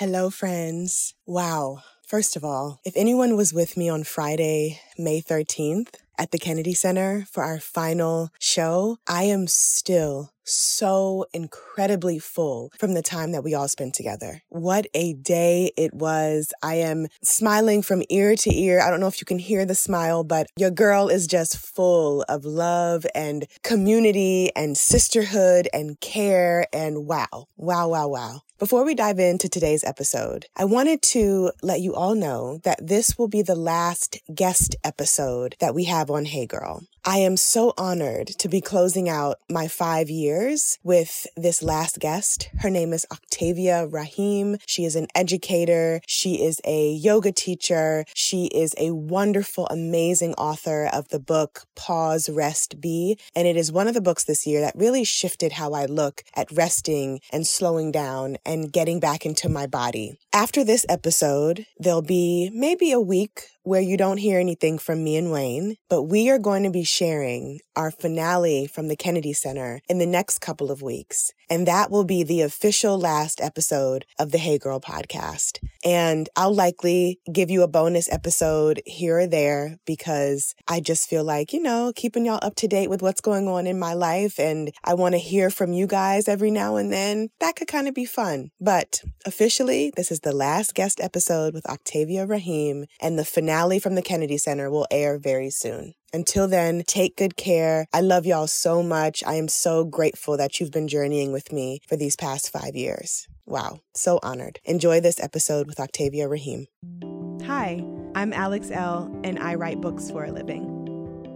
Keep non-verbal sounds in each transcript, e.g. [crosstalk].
Hello, friends. Wow. First of all, if anyone was with me on Friday, May 13th at the Kennedy Center for our final show, I am still so incredibly full from the time that we all spent together. What a day it was. I am smiling from ear to ear. I don't know if you can hear the smile, but your girl is just full of love and community and sisterhood and care and wow, wow, wow, wow. Before we dive into today's episode, I wanted to let you all know that this will be the last guest episode that we have on Hey Girl. I am so honored to be closing out my five years with this last guest. Her name is Octavia Raheem. She is an educator. She is a yoga teacher. She is a wonderful, amazing author of the book Pause, Rest, Be. And it is one of the books this year that really shifted how I look at resting and slowing down and getting back into my body. After this episode, there'll be maybe a week where you don't hear anything from me and Wayne, but we are going to be sharing our finale from the Kennedy Center in the next couple of weeks. And that will be the official last episode of the Hey Girl podcast. And I'll likely give you a bonus episode here or there because I just feel like, you know, keeping y'all up to date with what's going on in my life. And I want to hear from you guys every now and then. That could kind of be fun. But officially, this is the last guest episode with Octavia Raheem and the finale from the Kennedy Center will air very soon. Until then, take good care. I love y'all so much. I am so grateful that you've been journeying with me for these past five years. Wow, so honored. Enjoy this episode with Octavia Raheem. Hi, I'm Alex Elle, and I write books for a living.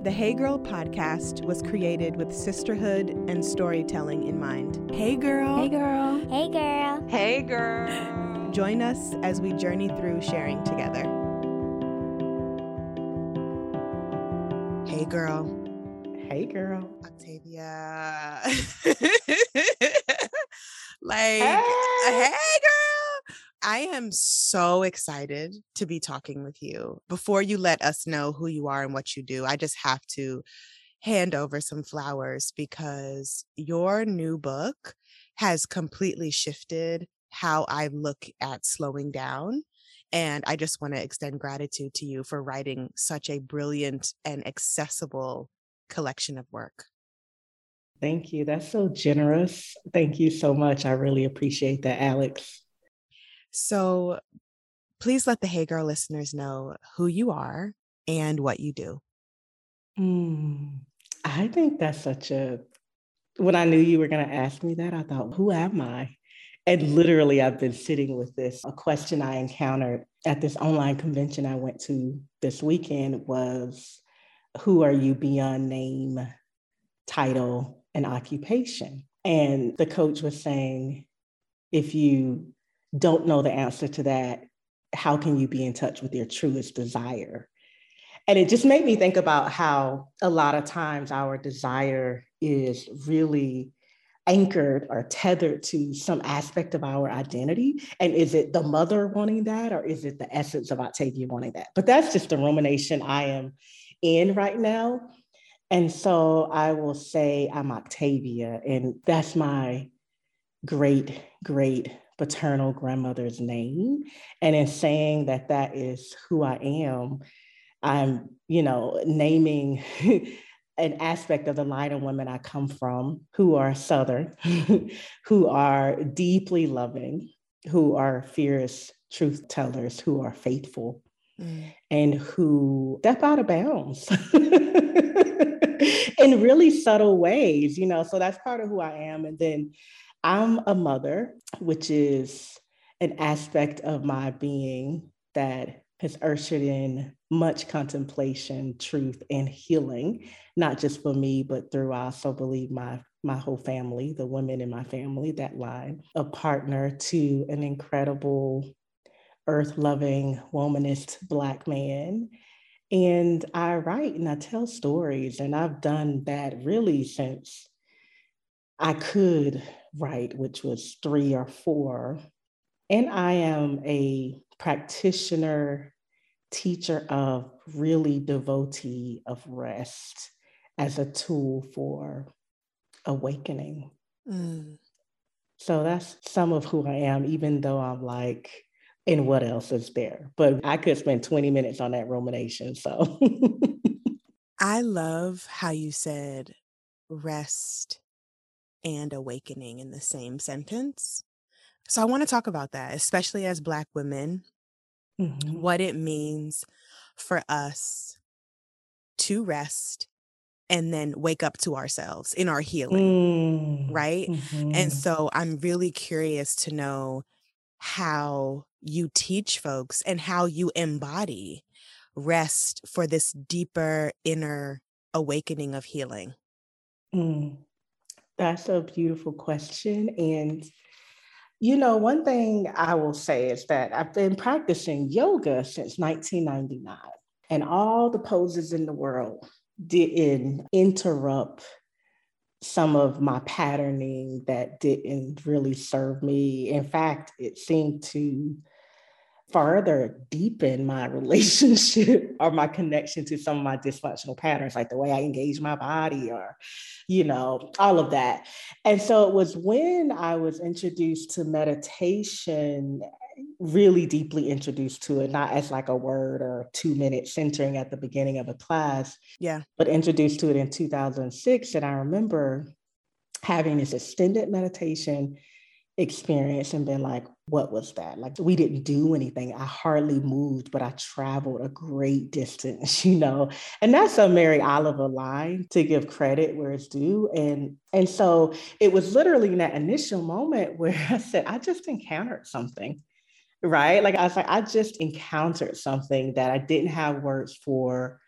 The Hey Girl podcast was created with sisterhood and storytelling in mind. Hey, girl. Hey, girl. Hey, girl. Hey, girl. Join us as we journey through sharing together. Hey, girl. Hey, girl. Octavia. [laughs] like, hey. hey, girl. I am so excited to be talking with you. Before you let us know who you are and what you do, I just have to hand over some flowers because your new book has completely shifted how I look at slowing down and I just want to extend gratitude to you for writing such a brilliant and accessible collection of work. Thank you. That's so generous. Thank you so much. I really appreciate that, Alex. So please let the Hey Girl listeners know who you are and what you do. Mm, I think that's such a, when I knew you were going to ask me that, I thought, who am I? And literally, I've been sitting with this. A question I encountered at this online convention I went to this weekend was Who are you beyond name, title, and occupation? And the coach was saying, If you don't know the answer to that, how can you be in touch with your truest desire? And it just made me think about how a lot of times our desire is really anchored or tethered to some aspect of our identity? And is it the mother wanting that, or is it the essence of Octavia wanting that? But that's just the rumination I am in right now. And so I will say I'm Octavia, and that's my great, great paternal grandmother's name. And in saying that that is who I am, I'm, you know, naming [laughs] an aspect of the line of women I come from who are Southern, [laughs] who are deeply loving, who are fierce truth tellers, who are faithful, mm. and who step out of bounds [laughs] in really subtle ways, you know. So that's part of who I am. And then I'm a mother, which is an aspect of my being that has ushered in much contemplation, truth, and healing, not just for me, but through I also believe my my whole family, the women in my family, that line, a partner to an incredible, earth loving, womanist Black man. And I write and I tell stories, and I've done that really since I could write, which was three or four. And I am a practitioner teacher of really devotee of rest as a tool for awakening. Mm. So that's some of who I am, even though I'm like, and what else is there? But I could spend 20 minutes on that rumination. So [laughs] I love how you said rest and awakening in the same sentence. So I want to talk about that, especially as Black women, mm-hmm. what it means for us to rest and then wake up to ourselves in our healing. Mm. Right. Mm-hmm. And so I'm really curious to know how you teach folks and how you embody rest for this deeper inner awakening of healing. Mm. That's a beautiful question. And, you know, one thing I will say is that I've been practicing yoga since 1999, and all the poses in the world didn't interrupt some of my patterning that didn't really serve me. In fact, it seemed to further deepen my [laughs] relationship or my connection to some of my dysfunctional patterns, like the way I engage my body or, you know, all of that. And so it was when I was introduced to meditation really deeply introduced to it, not as like a word or two minute centering at the beginning of a class. Yeah. But introduced to it in 2006. And I remember having this extended meditation experience and been like, what was that? Like, we didn't do anything. I hardly moved, but I traveled a great [laughs] distance, you know? And that's a Mary Oliver line to give credit where it's due. And, and so it was literally in that initial moment [laughs] where I said, I just encountered something right? Like I was like, I just encountered something that I didn't have words for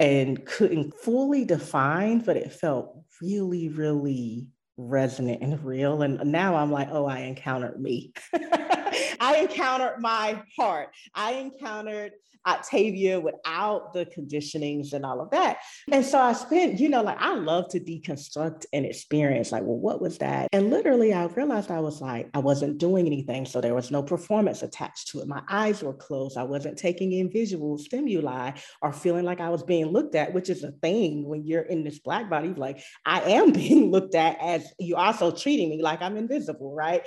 and couldn't fully define, but it felt really, really resonant and real. And now I'm like, oh, I encountered me. [laughs] I encountered my heart. I encountered Octavia without the conditionings and all of that. And so I spent, you know, like I love to deconstruct an experience. Like, well, what was that? And literally, I realized I was like, I wasn't doing anything. So there was no performance attached to it. My eyes were closed. I wasn't taking in visual stimuli or feeling like I was being looked at, which is a thing when you're in this Black body. Like, I am [laughs] being looked at as you also treating me like I'm invisible, right?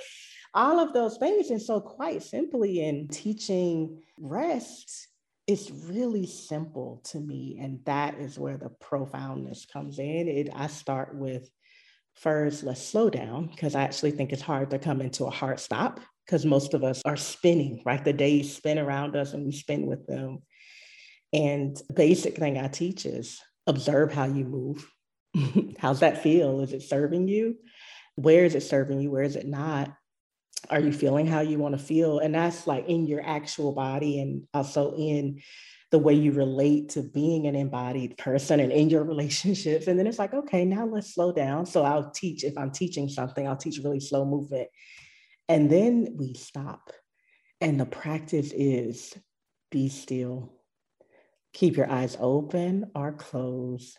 All of those things. And so, quite simply, in teaching rest, it's really simple to me. And that is where the profoundness comes in. It, I start with first, let's slow down, because I actually think it's hard to come into a hard stop because most of us are spinning, right? The days spin around us and we spin with them. And basic thing I teach is observe how you move. [laughs] How's that feel? Is it serving you? Where is it serving you? Where is it not? Are you feeling how you want to feel? And that's like in your actual body and also in the way you relate to being an embodied person and in your [laughs] relationships. And then it's like okay now let's slow down. So i'll teach if i'm teaching something i'll teach really slow movement. And then we stop. And the practice is be still. Keep your eyes open or closed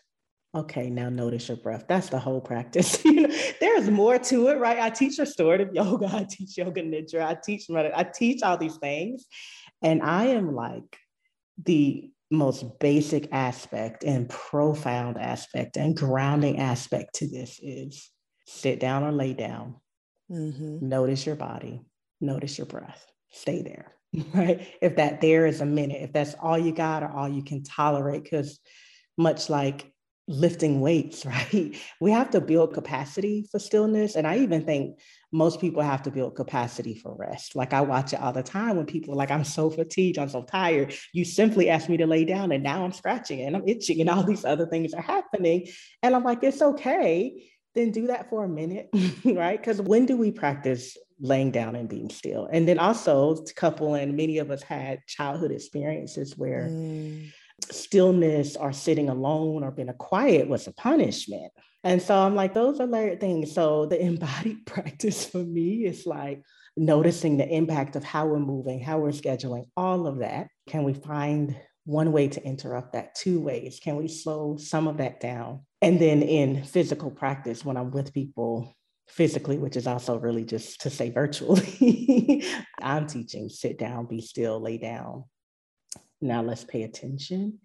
Okay, now notice your breath. That's the whole practice. [laughs] you [laughs] there's more to it, right? I teach restorative [laughs] yoga, I teach yoga nidra, I teach I teach all these things. And I am like the most basic aspect and profound aspect and grounding aspect to this is sit down or lay down. Mm-hmm. Notice your body, notice your breath, stay there, [laughs] right? If that there is a minute, if that's all you got or all you can tolerate, because much like lifting weights, [laughs] right? We have to build capacity for stillness. And I even think most people have to build capacity for rest. Like I watch it all the time when people are like, I'm so fatigued, I'm so tired. You simply asked me to lay down and now I'm scratching and I'm itching and all these other things are happening. And I'm like, it's okay. Then do that for a minute, [laughs] right? Because when do we practice laying down and being still? And then also, couple, and many of us had childhood experiences where mm stillness or sitting alone or being quiet was a punishment. And so I'm like, those are layered things. So the [laughs] embodied practice for me is like noticing the impact of how we're moving, how we're scheduling, all of that. Can we find one way to interrupt that? Two ways. Can we slow some of that down? And then in physical practice, when I'm with people, physically, which is also really just to say virtually, [laughs] I'm teaching sit down, be still, lay down, now let's pay attention.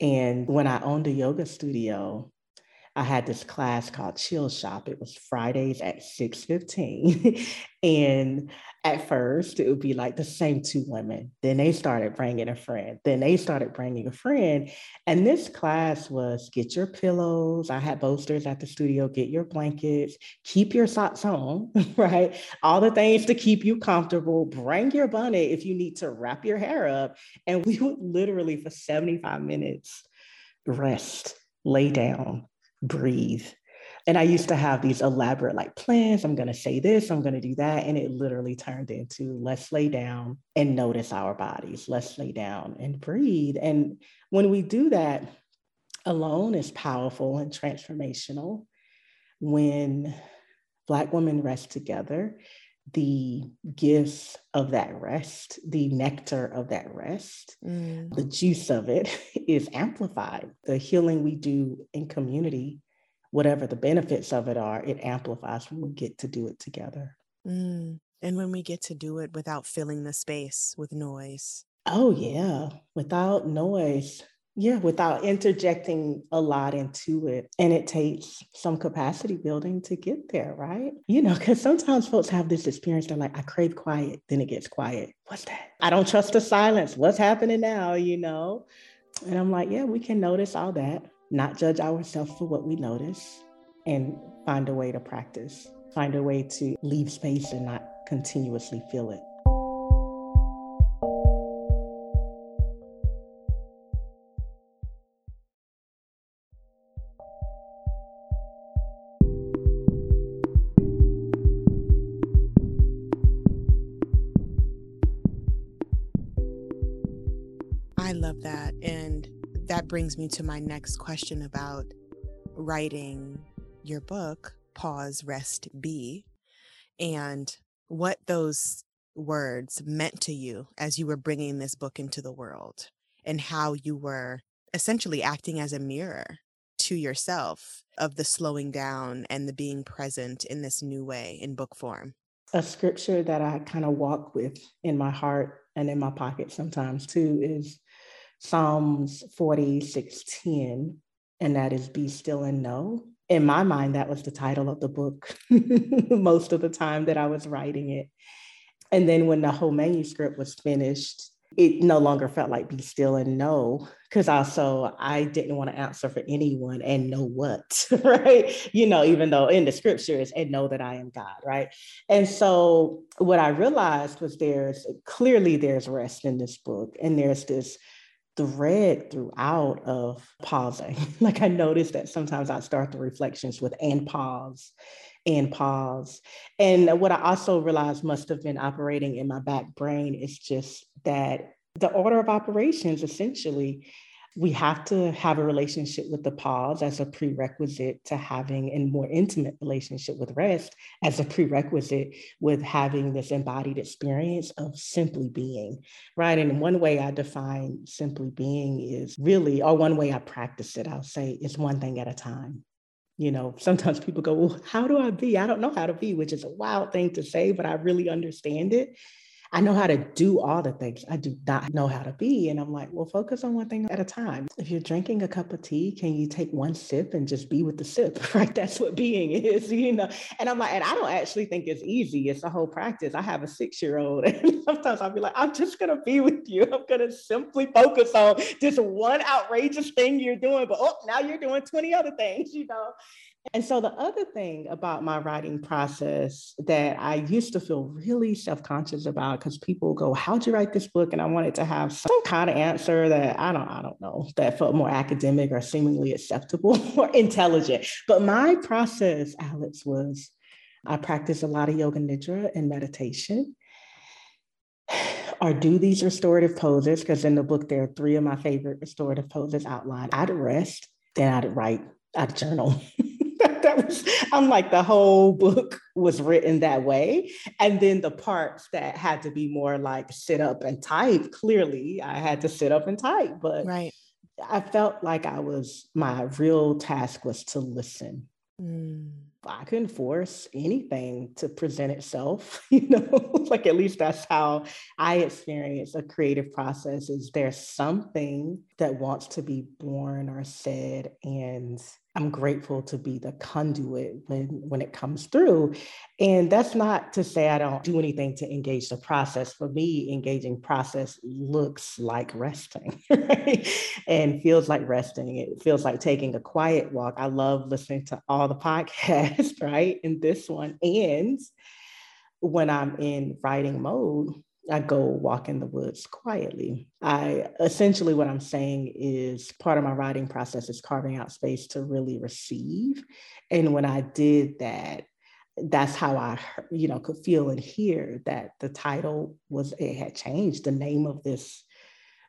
And when I owned a yoga studio, I had this class called Chill Shop. It was Fridays at 6:15. [laughs] and at first, it would be like the same two women. Then they started bringing a friend. Then they started bringing a friend. And this class was get your pillows. I had bolsters at the studio, get your blankets, keep your socks on, [laughs] right? All the things to keep you comfortable. Bring your bonnet if you need to wrap your hair up. And we would literally, for 75 minutes, rest, lay down, breathe. And I used to have these elaborate like plans. I'm going to say this, I'm going to do that. And it literally turned into let's lay down and notice our bodies. Let's lay down and breathe. And when we do that, alone is powerful and transformational. When Black women rest together, the gifts of that rest, the nectar of that rest, mm. the juice of it [laughs] is amplified. The healing we do in community, whatever the benefits of it are, it amplifies when we get to do it together. Mm. And when we get to do it without filling the space with noise. Oh, yeah, without noise. Yeah, without interjecting a lot into it. And it takes some capacity building to get there, right? You know, because sometimes folks have this experience, they're like, I crave quiet, then it gets quiet. What's that? I don't trust the silence. What's happening now? You know? And I'm like, yeah, we can notice all that, not judge ourselves for what we notice, and find a way to practice, find a way to leave space and not continuously feel it. Brings me to my next question about writing your book, Pause, Rest, Be, and what those words meant to you as you were bringing this book into the world and how you were essentially acting as a mirror to yourself of the slowing down and the being present in this new way in book form. A scripture that I kind of walk with in my heart and in my pocket sometimes too is Psalms 46:10, and that is Be Still and Know. In my mind, that was the title of the book [laughs] most of the time that I was writing it. And then when the whole manuscript was finished, it no longer felt like be still and know because also i didn't want to answer for anyone and know what [laughs] right you know even though in the scriptures and know that i am god right and so what i realized was there's clearly there's rest in this book and there's this thread throughout of pausing. [laughs] like I noticed that sometimes I start the reflections with and pause and pause. And what I also realized must have been operating in my back brain is just that the order of operations essentially we have to have a relationship with the pause as a prerequisite to having a more intimate relationship with rest as a prerequisite with having this embodied experience of simply being right? And one way i define simply being is really or one way i practice it i'll say it's one thing at a time. You know sometimes people go well how do i be? I don't know how to be which is a wild thing to say but i really understand it I know how to do all the things. I do not know how to be. And I'm like, well, focus on one thing at a time. If you're drinking a cup of tea, can you take one sip and just be with the sip? [laughs] Right. That's what being is, you know. And I'm like, and I don't actually think it's easy. It's a whole practice. I have a six year old, [laughs] and sometimes I'll be like, I'm just going to be with you. I'm going to simply focus on this one outrageous thing you're doing, but oh, now you're doing 20 other things, you know. And so, the other thing about my writing process that I used to feel really self conscious about, because people go, How'd you write this book? And I wanted to have some kind of answer that I don't, I don't know, that felt more academic or seemingly acceptable [laughs] or intelligent. But my process, Alex, was I practiced a lot of yoga nidra and meditation. [sighs] Or do these restorative poses, because in the book there are three of my favorite restorative poses outlined. I'd rest, then I'd write, I'd journal. [laughs] i'm like the whole book was written that way. And then the parts that had to be more like sit up and type clearly i had to sit up and type but right. I felt like i was my real task was to listen. Mm. i couldn't force anything to present itself [laughs] you know [laughs] like at least that's how i experience a creative process is there something that wants to be born or said and I'm grateful to be the conduit when when it comes through. And that's not to say I don't do anything to engage the process. For me, engaging process looks like resting [laughs] right? and feels like resting. It feels like taking a quiet walk. I love listening to all the [laughs] podcasts, right? And this one. And when I'm in writing mode, I go walk in the woods quietly. I essentially what I'm saying is part of my writing process is carving out space to really receive. And when I did that, that's how I, you know, could feel and hear that the title was it had changed. The name of this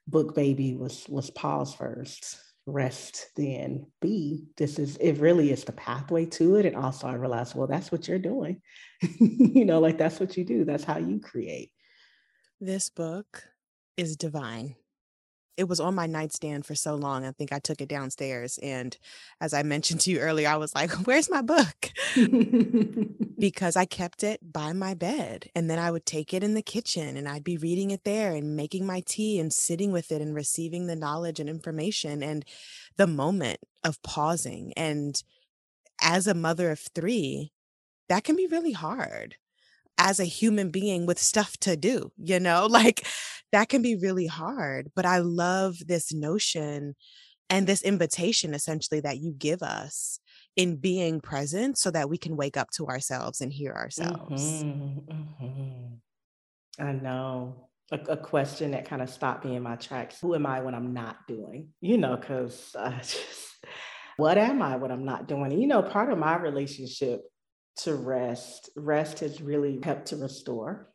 book, baby, was was pause first, rest then be. This is it. Really is the pathway to it. And also, I realized, well, that's what you're doing. [laughs] you know, like that's what you do. That's how you create. This book is divine. It was on my nightstand for so long. I think I took it downstairs. And as I mentioned to you earlier, I was like, [laughs] where's my book? [laughs] because I kept it by my bed. And then I would take it in the kitchen and I'd be reading it there and making my tea and sitting with it and receiving the knowledge and information and the moment of pausing. And as a mother of three, that can be really hard as a human being with stuff to do, you know, [laughs] like that can be really hard. But I love this notion and this invitation essentially that you give us in being present so that we can wake up to ourselves and hear ourselves. Mm-hmm, mm-hmm. I know. A, a, question that kind of stopped me in my tracks. Who am I when I'm not doing? You know, because [laughs] just, what am I when I'm not doing? You know, part of my relationship to rest. Rest has really helped to restore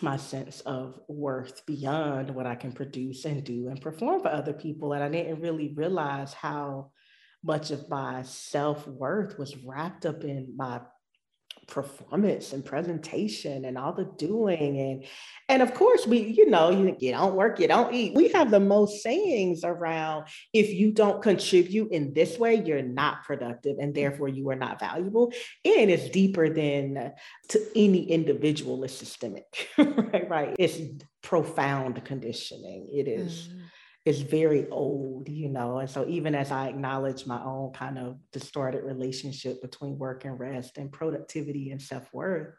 my sense of worth beyond what I can produce and do and perform for other people. And I didn't really realize how much of my self worth was wrapped up in my performance and presentation and all the doing. And and of course we you know you, you don't work you don't eat. We have the most sayings around if you don't contribute in this way you're not productive and therefore you are not valuable. And it's deeper than to any individual is systemic [laughs] right right. It's profound conditioning. It is mm is very old, you know. And so even as I acknowledge my own kind of distorted relationship between work and rest and productivity and self-worth,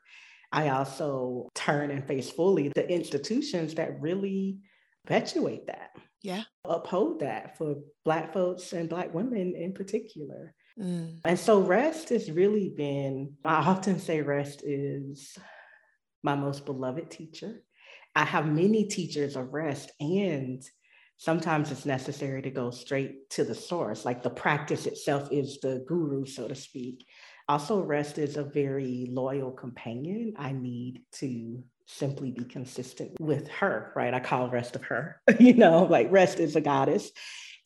I also turn and face fully the institutions that really perpetuate that. Yeah. Uphold that for Black folks and Black women in particular. Mm. And so rest has really been, I often say rest is my most beloved teacher. I have many teachers of rest and sometimes it's necessary to go straight to the source, like the practice itself is the guru, so to speak. Also, rest is a very loyal companion. I need to simply be consistent with her, right? I call rest of her, [laughs] you know, like rest is a goddess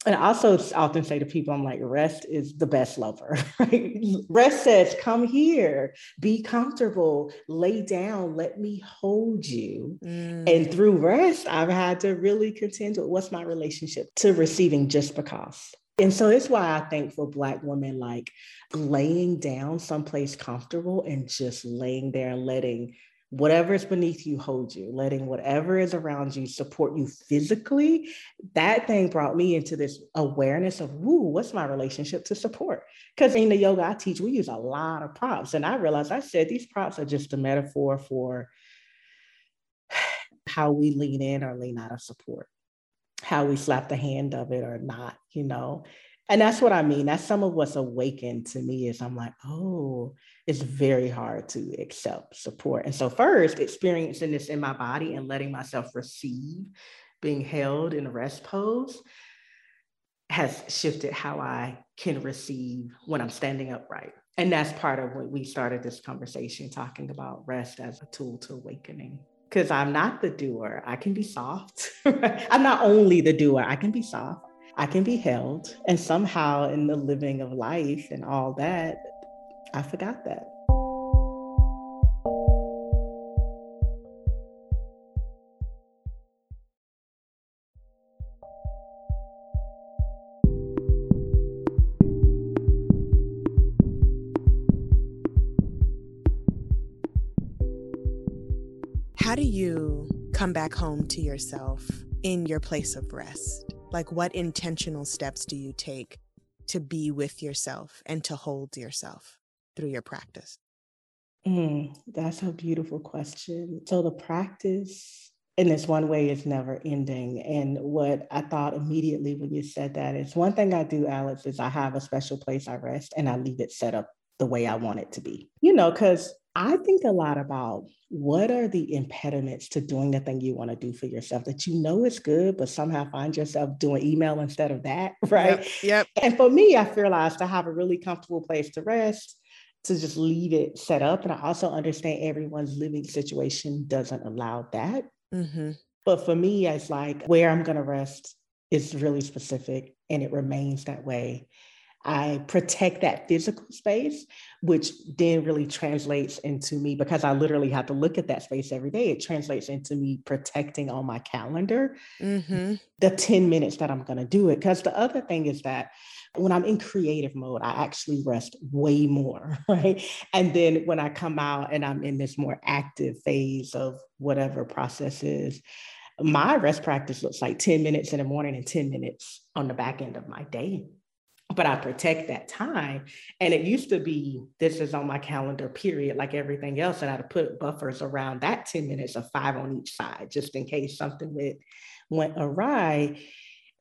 and I also often say to people, I'm like, rest is the best lover. [laughs] Right? Rest says, come here, be comfortable, lay down, let me hold you. Mm. And through rest, I've had to really contend with what's my relationship to receiving just because. And so it's why I think for Black women, like laying down someplace comfortable and just laying there and letting whatever is beneath you hold you, letting whatever is around you support you physically. That thing brought me into this awareness of, woo, what's my relationship to support? Because in the yoga I teach, we use a lot of props. And I realized I said these props are just a metaphor for [sighs] how we lean in or lean out of support, how we slap the hand of it or not, you know. And that's what I mean. That's some of what's awakened to me is I'm like, oh, it's very hard to accept support. And so, first, experiencing this in my body and letting myself receive being held in a rest pose has shifted how I can receive when I'm standing upright. And that's part of what we started this conversation talking about rest as a tool to awakening. Because I'm not the doer, I can be soft. [laughs] I'm not only the doer, I can be soft. I can be held. And somehow, in the living of life and all that, I forgot that. How do you come back home to yourself in your place of rest? Like, what intentional steps do you take to be with yourself and to hold yourself through your practice? Mm, that's a beautiful question. So, the practice in this one way is never ending. And what I thought immediately when you said that is one thing I do, Alex, is I have a special place I rest and I leave it set up the way I want it to be. You know, because I think a lot about what are the impediments to doing the thing you want to do for yourself that you know is good, but somehow find yourself doing email instead of that, [laughs] right? Yep. yep. And for me, I realized to have a really comfortable place to rest, to just leave it set up. And I also understand everyone's living situation doesn't allow that. Mm-hmm. But for me, it's like where I'm going to rest is really specific and it remains that way. I protect that physical space, which then really translates into me because I literally have to look at that space every day. It translates into me protecting on my calendar Mm-hmm. the 10 minutes that I'm going to do it. Because the other thing is that when I'm in creative mode, I actually rest way more, [laughs] right? And then when I come out and I'm in this more active phase of whatever process is, my rest practice looks like 10 minutes in the morning and 10 minutes on the back end of my day but I protect that time. And it used to be this is on my calendar, period, like everything else. And I'd put buffers around that 10 minutes of five on each side, just in case something went, went awry.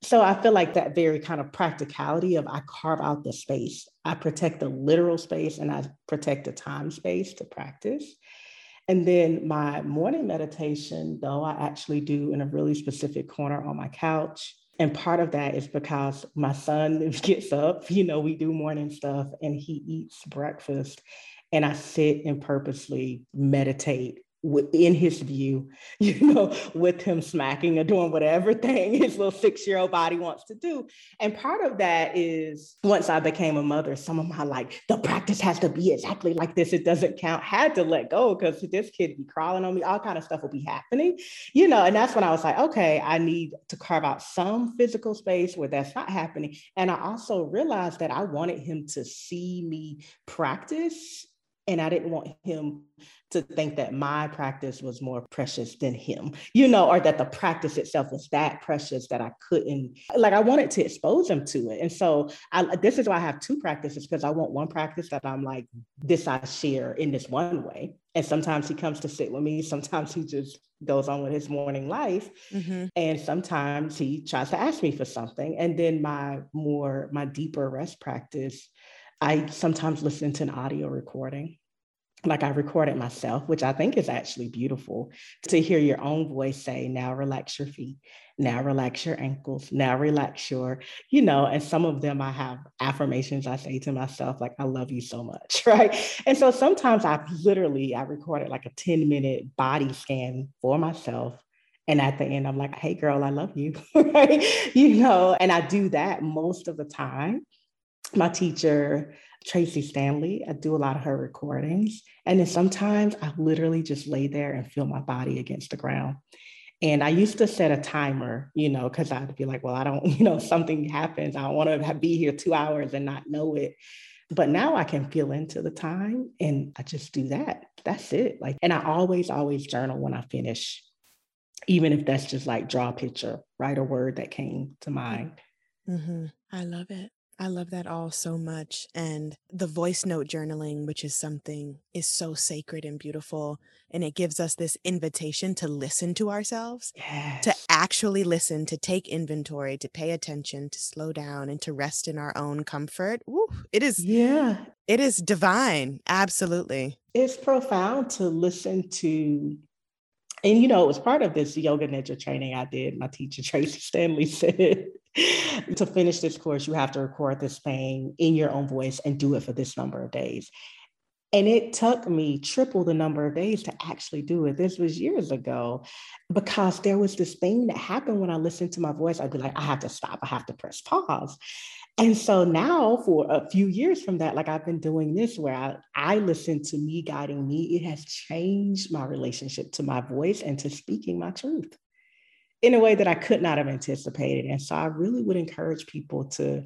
So I feel like that very kind of practicality of I carve out the space, I protect the literal space and I protect the time space to practice. And then my morning meditation, though, I actually do in a really specific corner on my couch and part of that is because my son [laughs] gets up, you know, we do morning stuff and he eats breakfast. And I sit and purposely meditate in his view, [laughs] you know, with him smacking or doing whatever [laughs] thing his little six year old body wants to do. And part of that is once I became a mother, some of my like, the practice has to be exactly like this. It doesn't count. Had to let go because this kid be crawling on me. All kind of stuff will be happening, you know. And that's when I was like, okay, I need to carve out some physical space where that's not happening. And I also realized that I wanted him to see me practice and I didn't want him to think that my practice was more precious than him, you know, or that the practice itself was that precious that I couldn't, like, I wanted to expose him to it. And so I, this is why I have two practices because I want one practice that I'm like, this I share in this one way. And sometimes he comes to sit with me, sometimes he just goes on with his morning life. Mm-hmm. And sometimes he tries to ask me for something. And then my more, my deeper rest practice, I sometimes listen to an audio recording like I recorded myself, which I think is actually beautiful to hear your own voice say, now relax your feet, now relax your ankles, now relax your, you know, and some of them I have affirmations I say to myself, like, I love you so much, [laughs] right? And so sometimes I literally, I recorded like a 10 minute body scan for myself. And at the end, I'm like, hey, girl, I love you, [laughs] right? You know, and I do that most of the time. My teacher, Tracee Stanley. I do a lot of her recordings. And then sometimes I literally just lay there and feel my body against the ground. And I used to set a timer, you know, because I'd be like, well, I don't, [laughs] you know, something happens. I want to be here two hours and not know it. But now I can feel into the time and I just do that. That's it. Like, and I always, always journal when I finish, even if that's just like draw a picture, write a word that came to mind. Mm-hmm. I love it. I love that all so much. And the voice note journaling, which is something, is so sacred and beautiful. And it gives us this invitation to listen to ourselves, yes. to actually listen, to take inventory, to pay attention, to slow down, and to rest in our own comfort. Woo, it is, yeah, it is divine. Absolutely. It's profound to listen to and you know, it was part of this yoga nidra training I did. My teacher, [laughs] Tracee Stanley, said to finish this course, you have to record this thing in your own voice and do it for this number of days. And it took me triple the number of days to actually do it. This was years ago because there was this thing that happened when I listened to my voice. I'd be like, I have to stop, I have to press pause. And so now, for a few years from that, like I've been doing this where I, I listen to me guiding me, it has changed my relationship to my voice and to speaking my truth in a way that I could not have anticipated. And so I really would encourage people to,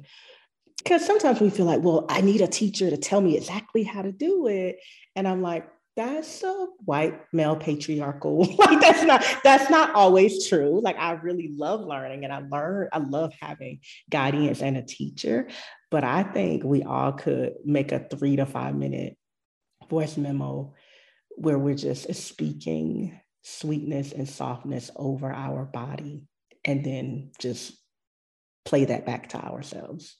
because sometimes we feel like, well, I need a teacher to tell me exactly how to do it. And I'm like, that's a white male patriarchal [laughs] like that's not that's not always true. Like i really love learning and i learn i love having guidance and a teacher but i think we all could make a three to five minute voice memo where we're just speaking sweetness and softness over our body and then just play that back to ourselves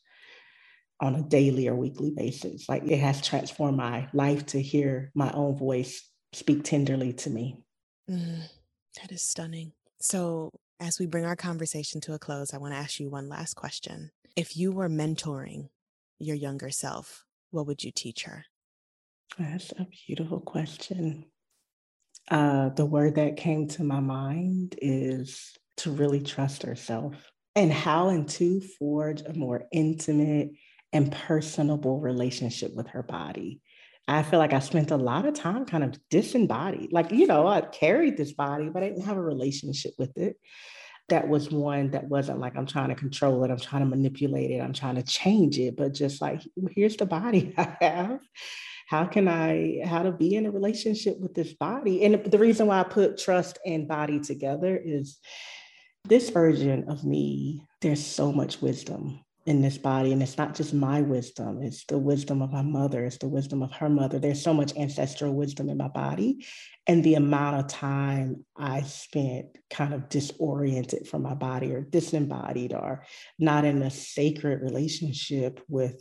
on a daily or weekly basis. Like it has transformed my life to hear my own voice speak tenderly to me. Mm, that is stunning. So, as we bring our conversation to a close, I want to ask you one last question. If you were mentoring your younger self, what would you teach her? That's a beautiful question. Uh, the word that came to my mind is to really trust herself and how and to forge a more intimate and personable relationship with her body. I feel like I spent a lot of time kind of disembodied. Like, you know, I carried this body, but I didn't have a relationship with it. That was one that wasn't like I'm trying to control it, I'm trying to manipulate it, I'm trying to change it, but just like, here's the body [laughs] I have. How can I, how to be in a relationship with this body? And the reason why I put trust and body together is this version of me, there's so much wisdom in this body. And it's not just my wisdom, it's the wisdom of my mother, it's the wisdom of her mother. There's so much ancestral wisdom in my body. And the amount of time I spent kind of disoriented from my body or disembodied or not in a sacred relationship with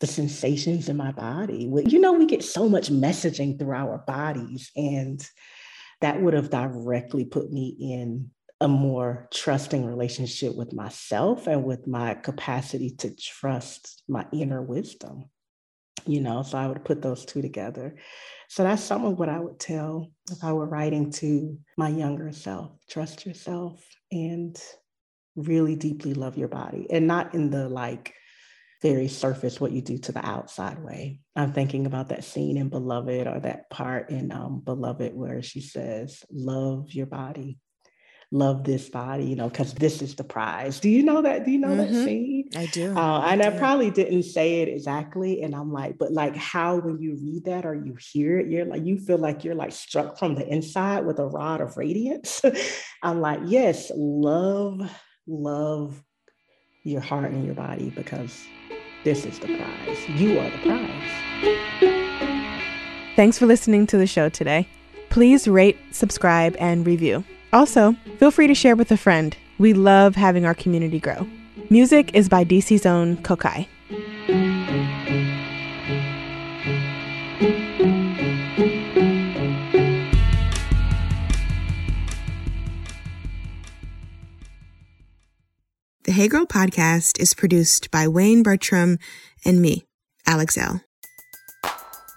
the sensations in my body. You know, we get so much messaging through our bodies, and that would have directly put me in a more trusting relationship with myself and with my capacity to trust my inner wisdom. You know, so I would put those two together. So that's some of what I would tell if I were writing to my younger self trust yourself and really deeply love your body and not in the like very surface what you do to the outside way. I'm thinking about that scene in Beloved or that part in um, Beloved where she says, Love your body love this body, you know, because this is the prize. Do you know that? Do you know mm-hmm. that scene? I do. Uh, I and do. I probably didn't say it exactly. And I'm like, but like how when you read that or you hear it, you're like, you feel like you're like struck from the inside with a rod of radiance. [laughs] I'm like, yes, love, love your heart and your body because this is the prize. You are the prize. Thanks for listening to the show today. Please rate, subscribe, and review. Also, feel free to share with a friend. We love having our community grow. Music is by DC's own Kokai. The Hey Girl podcast is produced by Wayne Bertram and me, Alex Elle.